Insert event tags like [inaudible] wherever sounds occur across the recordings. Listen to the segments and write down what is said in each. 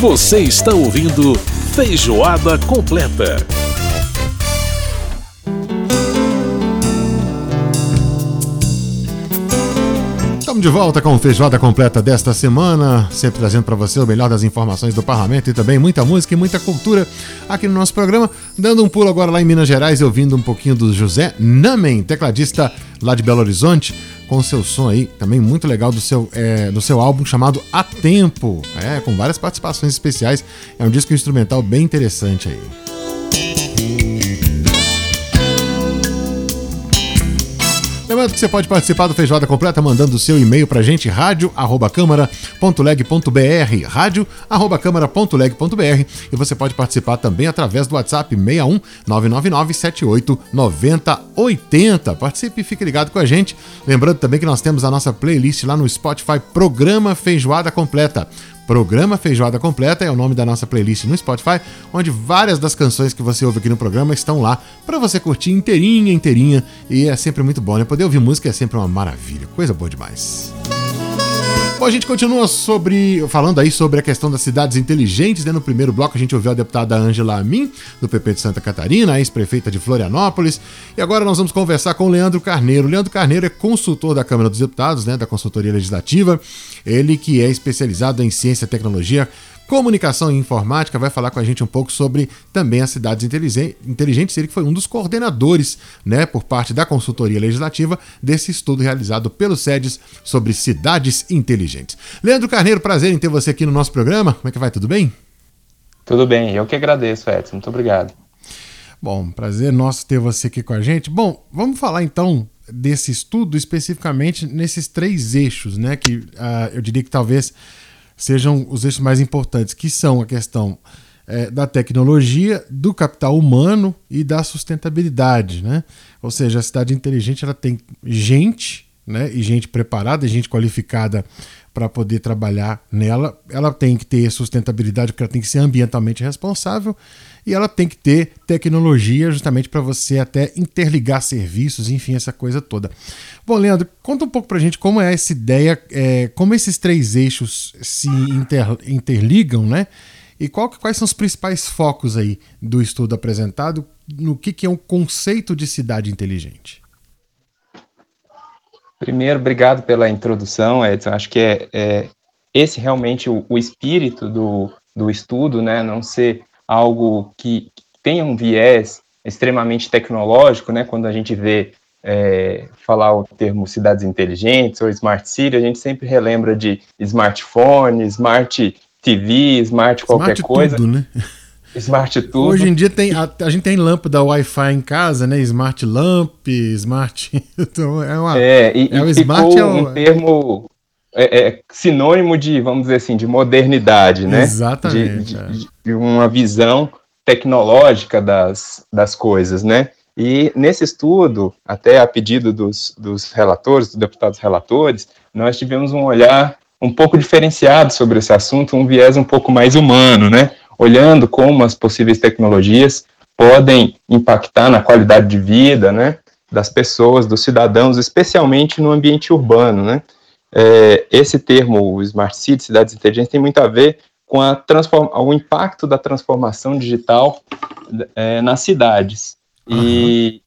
Você está ouvindo Feijoada Completa. Estamos de volta com Feijoada Completa desta semana, sempre trazendo para você o melhor das informações do parlamento e também muita música e muita cultura aqui no nosso programa. Dando um pulo agora lá em Minas Gerais e ouvindo um pouquinho do José Namen, tecladista lá de Belo Horizonte com seu som aí, também muito legal do seu, é, do seu álbum chamado A Tempo, é, com várias participações especiais. É um disco instrumental bem interessante aí. Lembrando que você pode participar do Feijoada Completa mandando o seu e-mail pra gente, rádio.câmara.leg.br, rádio.câmara.leg.br e você pode participar também através do WhatsApp 61 999 78 90 80. Participe e fique ligado com a gente. Lembrando também que nós temos a nossa playlist lá no Spotify, Programa Feijoada Completa. Programa Feijoada Completa é o nome da nossa playlist no Spotify, onde várias das canções que você ouve aqui no programa estão lá para você curtir inteirinha, inteirinha. E é sempre muito bom, né? Poder ouvir música é sempre uma maravilha, coisa boa demais. Bom, a gente continua sobre falando aí sobre a questão das cidades inteligentes. Né? No primeiro bloco a gente ouviu a deputada Ângela Amin, do PP de Santa Catarina, ex-prefeita de Florianópolis. E agora nós vamos conversar com o Leandro Carneiro. Leandro Carneiro é consultor da Câmara dos Deputados, né, da Consultoria Legislativa. Ele que é especializado em ciência e tecnologia, Comunicação e Informática vai falar com a gente um pouco sobre também as cidades inteligentes. Ele que foi um dos coordenadores, né, por parte da consultoria legislativa, desse estudo realizado pelo SEDES sobre cidades inteligentes. Leandro Carneiro, prazer em ter você aqui no nosso programa. Como é que vai? Tudo bem? Tudo bem, eu que agradeço, Edson. Muito obrigado. Bom, prazer nosso ter você aqui com a gente. Bom, vamos falar então desse estudo especificamente nesses três eixos, né? Que uh, eu diria que talvez sejam os eixos mais importantes, que são a questão é, da tecnologia, do capital humano e da sustentabilidade, né? Ou seja, a cidade inteligente ela tem gente, né? E gente preparada, gente qualificada para poder trabalhar nela. Ela tem que ter sustentabilidade porque ela tem que ser ambientalmente responsável e ela tem que ter tecnologia justamente para você até interligar serviços, enfim, essa coisa toda. Bom, Leandro, conta um pouco para gente como é essa ideia, é, como esses três eixos se inter, interligam, né? E qual, quais são os principais focos aí do estudo apresentado no que, que é um conceito de cidade inteligente? Primeiro, obrigado pela introdução, Edson. Acho que é, é esse realmente o, o espírito do, do estudo, né? Não ser algo que tenha um viés extremamente tecnológico, né? Quando a gente vê é, falar o termo cidades inteligentes ou smart city, a gente sempre relembra de smartphone, smart TV, smart qualquer smart coisa. Tudo, né? Smart tudo. Hoje em dia tem, a, a gente tem lâmpada Wi-Fi em casa, né? Smart lamp, smart. [laughs] então é uma. É, e, é o smart é o... um termo é, é, sinônimo de, vamos dizer assim, de modernidade, né? Exatamente. De, de, é. de, uma visão tecnológica das, das coisas, né? E nesse estudo, até a pedido dos, dos relatores, dos deputados relatores, nós tivemos um olhar um pouco diferenciado sobre esse assunto, um viés um pouco mais humano, né? Olhando como as possíveis tecnologias podem impactar na qualidade de vida, né? Das pessoas, dos cidadãos, especialmente no ambiente urbano, né? É, esse termo, Smart City, cidades inteligentes, tem muito a ver com a o impacto da transformação digital é, nas cidades. Uhum. E,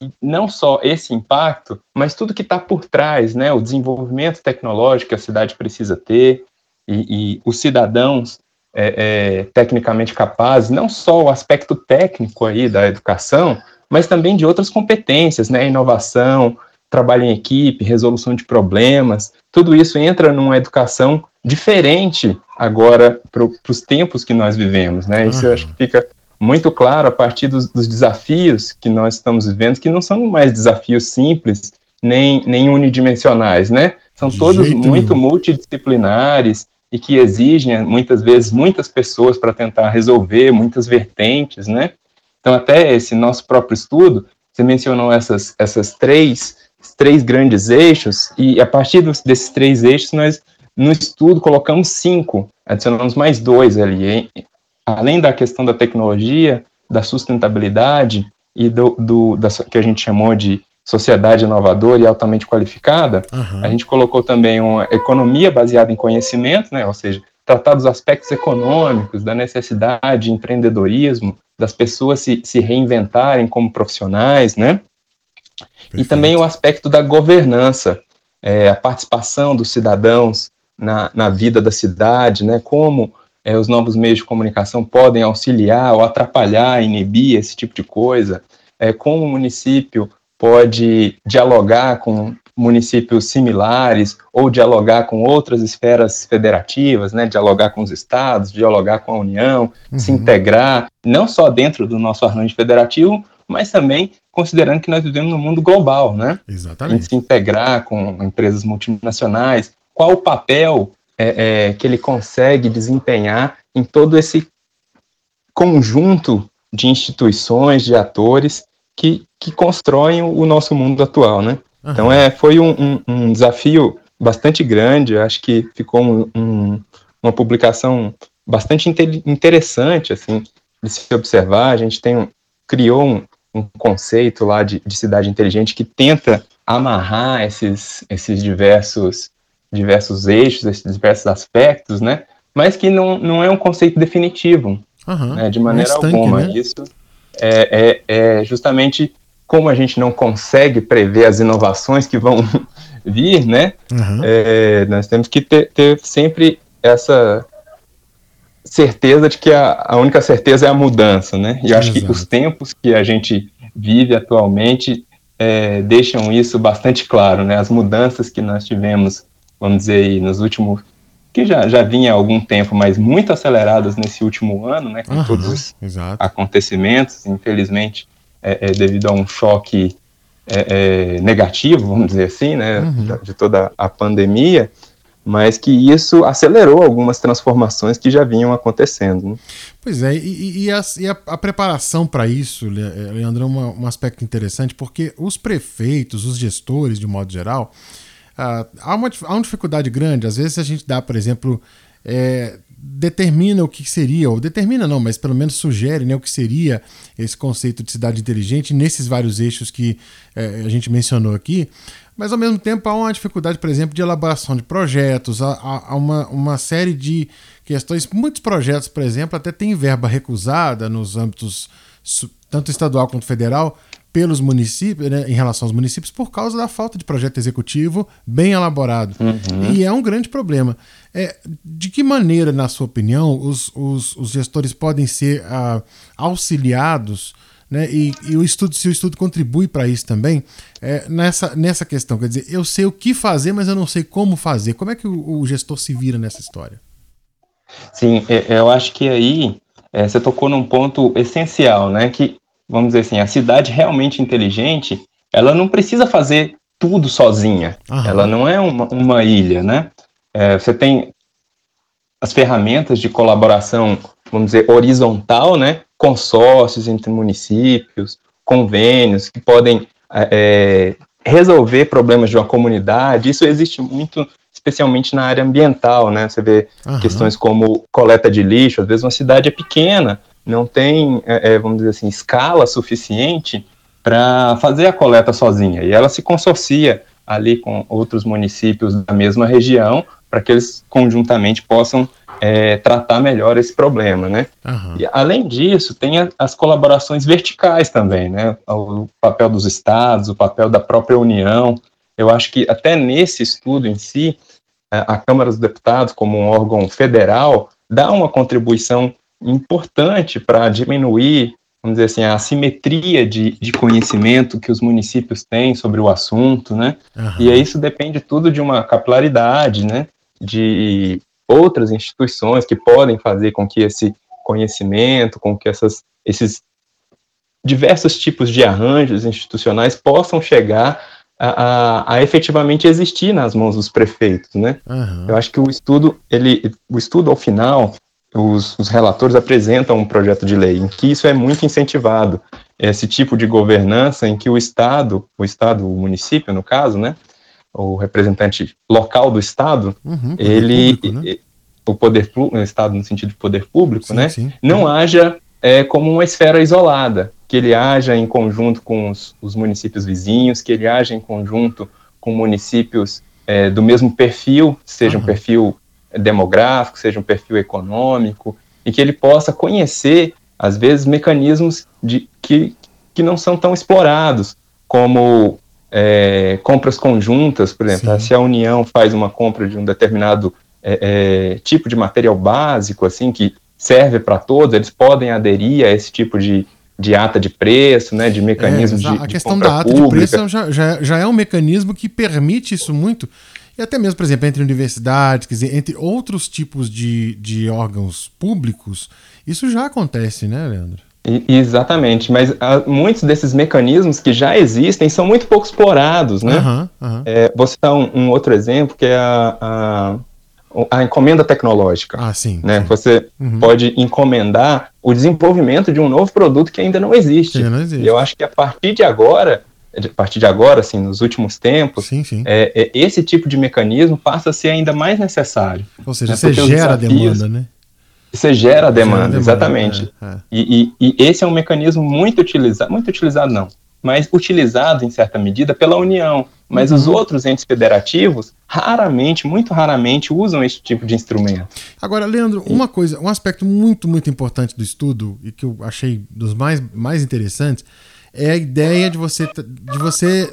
e, não só esse impacto, mas tudo que está por trás, né, o desenvolvimento tecnológico que a cidade precisa ter, e, e os cidadãos é, é, tecnicamente capazes, não só o aspecto técnico aí da educação, mas também de outras competências, né, inovação, trabalho em equipe, resolução de problemas, tudo isso entra numa educação diferente agora para os tempos que nós vivemos, né? Isso uhum. eu acho que fica muito claro a partir dos, dos, desafios que nós estamos vivendo, que não são mais desafios simples, nem, nem unidimensionais, né? São De todos muito nenhum. multidisciplinares e que exigem, muitas vezes, muitas pessoas para tentar resolver, muitas vertentes, né? Então, até esse nosso próprio estudo, você mencionou essas, essas três três grandes eixos, e a partir dos, desses três eixos, nós, no estudo, colocamos cinco, adicionamos mais dois ali. Hein? Além da questão da tecnologia, da sustentabilidade e do, do da, que a gente chamou de sociedade inovadora e altamente qualificada, uhum. a gente colocou também uma economia baseada em conhecimento, né, ou seja, tratar dos aspectos econômicos, da necessidade de empreendedorismo, das pessoas se, se reinventarem como profissionais, né? Perfeito. E também o aspecto da governança, é, a participação dos cidadãos na, na vida da cidade, né? Como é, os novos meios de comunicação podem auxiliar ou atrapalhar, inibir esse tipo de coisa, é, como o município pode dialogar com municípios similares ou dialogar com outras esferas federativas, né, dialogar com os estados, dialogar com a União, uhum. se integrar, não só dentro do nosso arranjo federativo, mas também considerando que nós vivemos no mundo global, né? Exatamente. se integrar com empresas multinacionais, qual o papel é, é, que ele consegue desempenhar em todo esse conjunto de instituições, de atores que, que constroem o nosso mundo atual, né? Uhum. Então é, foi um, um, um, desafio bastante grande, acho que ficou um, uma publicação bastante interessante, assim, de se observar, a gente tem criou um, um conceito lá de, de, cidade inteligente que tenta amarrar esses, esses diversos, diversos eixos, esses diversos aspectos, né? Mas que não, não é um conceito definitivo, uhum, né? de maneira é alguma. Né? Isso é, é, é justamente como a gente não consegue prever as inovações que vão [laughs] vir, né? Uhum. É, nós temos que ter, ter, sempre essa certeza de que a, a, única certeza é a mudança, né? E eu acho Exato. que os tempos que a gente vive atualmente é, deixam isso bastante claro, né? As mudanças que nós tivemos, vamos dizer, aí, nos últimos que já, já vinha há algum tempo, mas muito aceleradas nesse último ano, né? Com uhum, todos os exato. acontecimentos, infelizmente, é, é, devido a um choque é, é negativo, vamos dizer assim, né? Uhum. De toda a pandemia mas que isso acelerou algumas transformações que já vinham acontecendo. Né? Pois é, e, e, a, e a, a, preparação para isso, eh, Leandro, é uma, um aspecto interessante, porque os prefeitos, os gestores, de modo geral, uh, há, uma, há uma dificuldade grande. Às vezes a gente dá, por exemplo, é, determina o que seria, ou determina não, mas pelo menos sugere né, o que seria esse conceito de cidade inteligente nesses vários eixos que é, a gente mencionou aqui. Mas ao mesmo tempo há uma dificuldade, por exemplo, de elaboração de projetos, há, há uma, uma série de questões. Muitos projetos, por exemplo, até têm verba recusada nos âmbitos tanto estadual quanto federal pelos municípios, né, em relação aos municípios, por causa da falta de projeto executivo bem elaborado. Uhum. E é um grande problema. É, de que maneira, na sua opinião, os, os, os gestores podem ser uh, auxiliados né? E, e, o estudo, se o estudo contribui para isso também, é, nessa, nessa questão, quer dizer, eu sei o que fazer, mas eu não sei como fazer. Como é que o, o gestor se vira nessa história? Sim, eu acho que aí é, você tocou num ponto essencial, né? Que, vamos dizer assim, a cidade realmente inteligente, ela não precisa fazer tudo sozinha. Aham. Ela não é uma, uma ilha, né? É, você tem as ferramentas de colaboração, vamos dizer, horizontal, né? consórcios entre municípios, convênios que podem é, é, resolver problemas de uma comunidade. Isso existe muito, especialmente na área ambiental, né? Você vê questões como coleta de lixo. Às vezes uma cidade é pequena, não tem, é, é vamos dizer assim, escala suficiente para fazer a coleta sozinha. E ela se consorcia ali com outros municípios da mesma região para que eles conjuntamente possam é, tratar melhor esse problema, né? Uhum. E, além disso, tem a, as colaborações verticais também, né? O papel dos estados, o papel da própria União. Eu acho que até nesse estudo em si, a Câmara dos Deputados, como um órgão federal, dá uma contribuição importante para diminuir, vamos dizer assim, a assimetria de, de conhecimento que os municípios têm sobre o assunto, né? Uhum. E isso depende tudo de uma capilaridade, né? De outras instituições que podem fazer com que esse conhecimento, com que essas, esses diversos tipos de arranjos institucionais possam chegar a, a, a, efetivamente existir nas mãos dos prefeitos, né? Uhum. Eu acho que o estudo, ele, o estudo ao final, os, os, relatores apresentam um projeto de lei em que isso é muito incentivado, esse tipo de governança em que o Estado, o Estado, o município no caso, né, o representante local do Estado, uhum, ele, público, né? o poder o Estado no sentido de poder público, sim, né, sim. não haja é, como uma esfera isolada, que ele haja em conjunto com os, os municípios vizinhos, que ele haja em conjunto com municípios é, do mesmo perfil, seja uhum. um perfil demográfico, seja um perfil econômico, e que ele possa conhecer, às vezes, mecanismos de, que, que não são tão explorados, como é, compras conjuntas, por exemplo, Sim. se a União faz uma compra de um determinado é, é, tipo de material básico, assim, que serve para todos, eles podem aderir a esse tipo de, de ata de preço, né, de mecanismo é, de A questão da ata pública. de preço já, já, já é um mecanismo que permite isso muito, e até mesmo, por exemplo, entre universidades, quer dizer, entre outros tipos de, de órgãos públicos, isso já acontece, né, Leandro? exatamente, mas ah, muitos desses mecanismos que já existem são muito pouco explorados, né? Uhum, uhum. É, vou citar um, um, outro exemplo, que é a, a a encomenda tecnológica. Ah, sim. Né? sim. Você uhum. pode encomendar o desenvolvimento de um novo produto que ainda não existe. Ainda não existe. E eu acho que a partir de agora, a partir de agora, assim, nos últimos tempos, sim, sim. É, é, esse tipo de mecanismo passa a ser ainda mais necessário. Ou seja, né? você gera a demanda, né? Você gera a demanda, demanda exatamente. É, é. e, e, e, esse é um mecanismo muito utilizado, muito utilizado não, mas utilizado em certa medida pela União. Mas uhum. os outros entes federativos raramente, muito raramente, usam esse tipo de instrumento. Agora, Leandro, uma coisa, um aspecto muito, muito importante do estudo e que eu achei dos mais, mais interessantes é a ideia de você, de você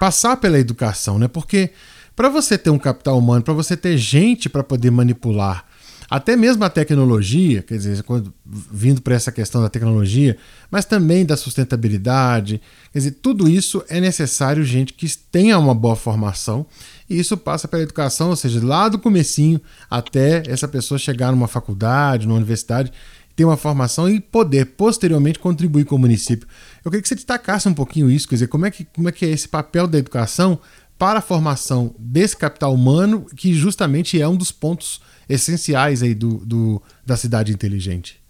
passar pela educação, né? Porque para você ter um capital humano, para você ter gente para poder manipular até mesmo a tecnologia, quer dizer, quando, vindo para essa questão da tecnologia, mas também da sustentabilidade, quer dizer, tudo isso é necessário gente que tenha uma boa formação e isso passa pela educação, ou seja, lá do comecinho até essa pessoa chegar numa faculdade, numa universidade, ter uma formação e poder posteriormente contribuir com o município. Eu queria que você destacasse um pouquinho isso, quer dizer, como é que, como é, que é esse papel da educação para a formação desse capital humano, que justamente é um dos pontos essenciais aí do, do da cidade inteligente.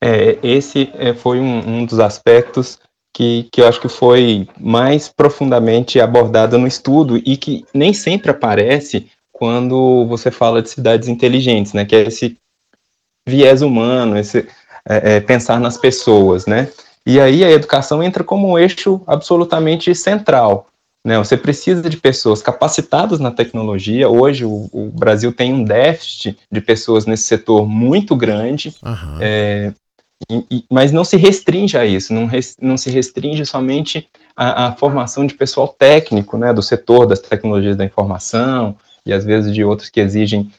É, esse é, foi um, um, dos aspectos que, que eu acho que foi mais profundamente abordado no estudo e que nem sempre aparece quando você fala de cidades inteligentes, né? Que é esse viés humano, esse é, é, pensar nas pessoas, né? E aí a educação entra como um eixo absolutamente central. Né? Você precisa de pessoas capacitadas na tecnologia. Hoje o, o Brasil tem um déficit de pessoas nesse setor muito grande, uhum. é, e, e, mas não se restringe a isso, não, res, não se restringe somente à, formação de pessoal técnico, né, do setor das tecnologias da informação e às vezes de outros que exigem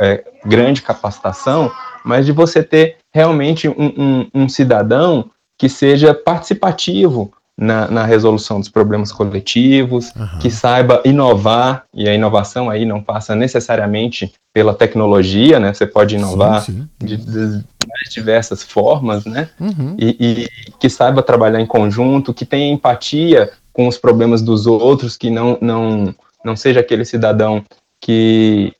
é, grande capacitação, mas de você ter realmente um, um, um cidadão que seja participativo na, na, resolução dos problemas coletivos, uhum. que saiba inovar, e a inovação aí não passa necessariamente pela tecnologia, né? Você pode inovar sim, sim. De, de, mais diversas formas, né? Uhum. E, e, que saiba trabalhar em conjunto, que tenha empatia com os problemas dos outros, que não, não, não seja aquele cidadão que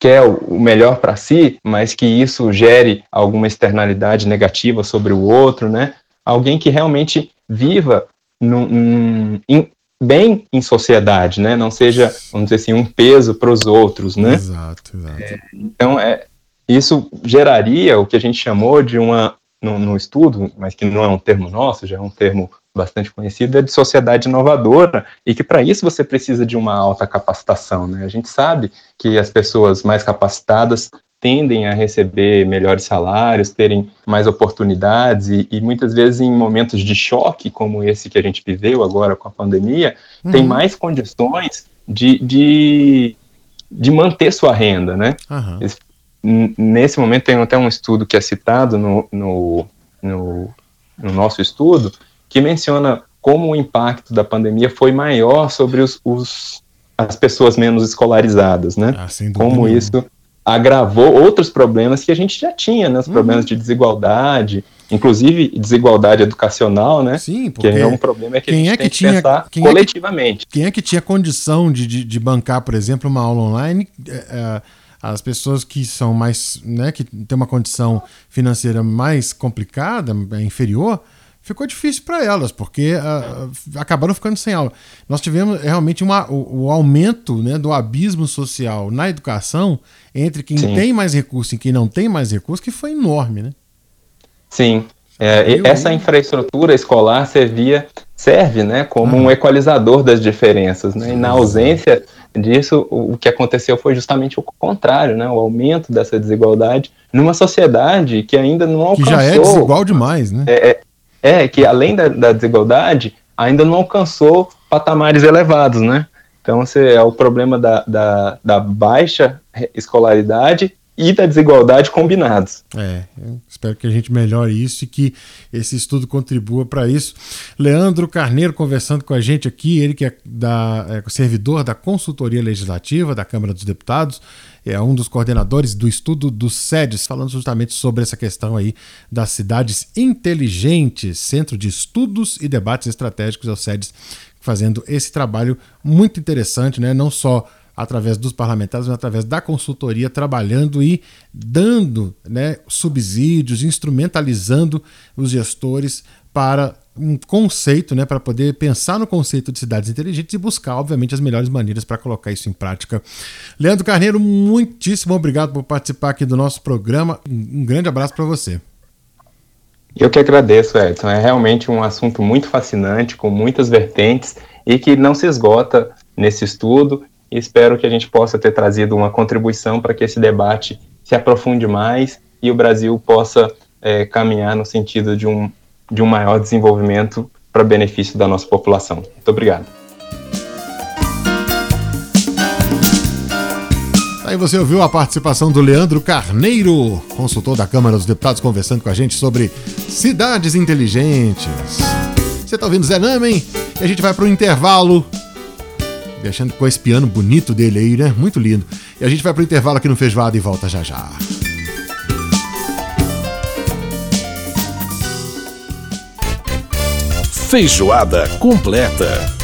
quer o melhor para si, mas que isso gere alguma externalidade negativa sobre o outro, né? Alguém que realmente viva num, num, in, bem em sociedade, né? Não seja, vamos dizer assim, um peso para os outros, né? Exato, exato. É, então, é, isso geraria o que a gente chamou de uma, no, no, estudo, mas que não é um termo nosso, já é um termo bastante conhecido, é de sociedade inovadora, e que para isso você precisa de uma alta capacitação, né? A gente sabe que as pessoas mais capacitadas tendem a receber melhores salários, terem mais oportunidades e, e, muitas vezes em momentos de choque como esse que a gente viveu agora com a pandemia, uhum. tem mais condições de, de, de, manter sua renda, né? Uhum. Nesse momento tem até um estudo que é citado no, no, no, no nosso estudo que menciona como o impacto da pandemia foi maior sobre os, os as pessoas menos escolarizadas, né? Ah, como isso agravou outros problemas que a gente já tinha, né? Os uhum. problemas de desigualdade, inclusive desigualdade educacional, né? Sim, porque que é um problema que quem a gente é que tem tinha, que pensar quem coletivamente. É que, quem é que tinha condição de, de, de bancar, por exemplo, uma aula online? É, é, as pessoas que são mais, né, que têm uma condição financeira mais complicada, é inferior, ficou difícil para elas, porque uh, acabaram ficando sem aula. Nós tivemos realmente uma, o, o, aumento né, do abismo social na educação entre quem Sim. tem mais recurso e quem não tem mais recurso, que foi enorme, né? Sim. É, essa infraestrutura escolar servia, serve né, como um equalizador das diferenças. Né? E na ausência disso, o que aconteceu foi justamente o contrário, né? O aumento dessa desigualdade numa sociedade que ainda não alcançou... Que já é desigual demais, né? É, é, que além da, da, desigualdade, ainda não alcançou patamares elevados, né? Então, é o problema da, da, da baixa escolaridade e da desigualdade combinados. É, espero que a gente melhore isso e que esse estudo contribua para isso. Leandro Carneiro conversando com a gente aqui, ele que é, da, é servidor da consultoria legislativa da Câmara dos Deputados, é um dos coordenadores do estudo dos SEDES, falando justamente sobre essa questão aí das cidades inteligentes, Centro de Estudos e Debates Estratégicos, é o SEDES, fazendo esse trabalho muito interessante, né? não só através dos parlamentares, mas através da consultoria, trabalhando e dando né, subsídios, instrumentalizando os gestores para um conceito, né, para poder pensar no conceito de cidades inteligentes e buscar, obviamente, as melhores maneiras para colocar isso em prática. Leandro Carneiro, muitíssimo obrigado por participar aqui do nosso programa. Um grande abraço para você. Eu que agradeço, Edson. É realmente um assunto muito fascinante, com muitas vertentes e que não se esgota nesse estudo e espero que a gente possa ter trazido uma contribuição para que esse debate se aprofunde mais e o Brasil possa é, caminhar no sentido de um, de um maior desenvolvimento para benefício da nossa população. Muito obrigado. Aí você ouviu a participação do Leandro Carneiro, consultor da Câmara dos Deputados, conversando com a gente sobre cidades inteligentes. Você está ouvindo Zé Namen? E a gente vai para o intervalo deixando com esse piano bonito dele aí, né? Muito lindo. E a gente vai pro intervalo aqui no Feijoada e volta já já. Feijoada completa.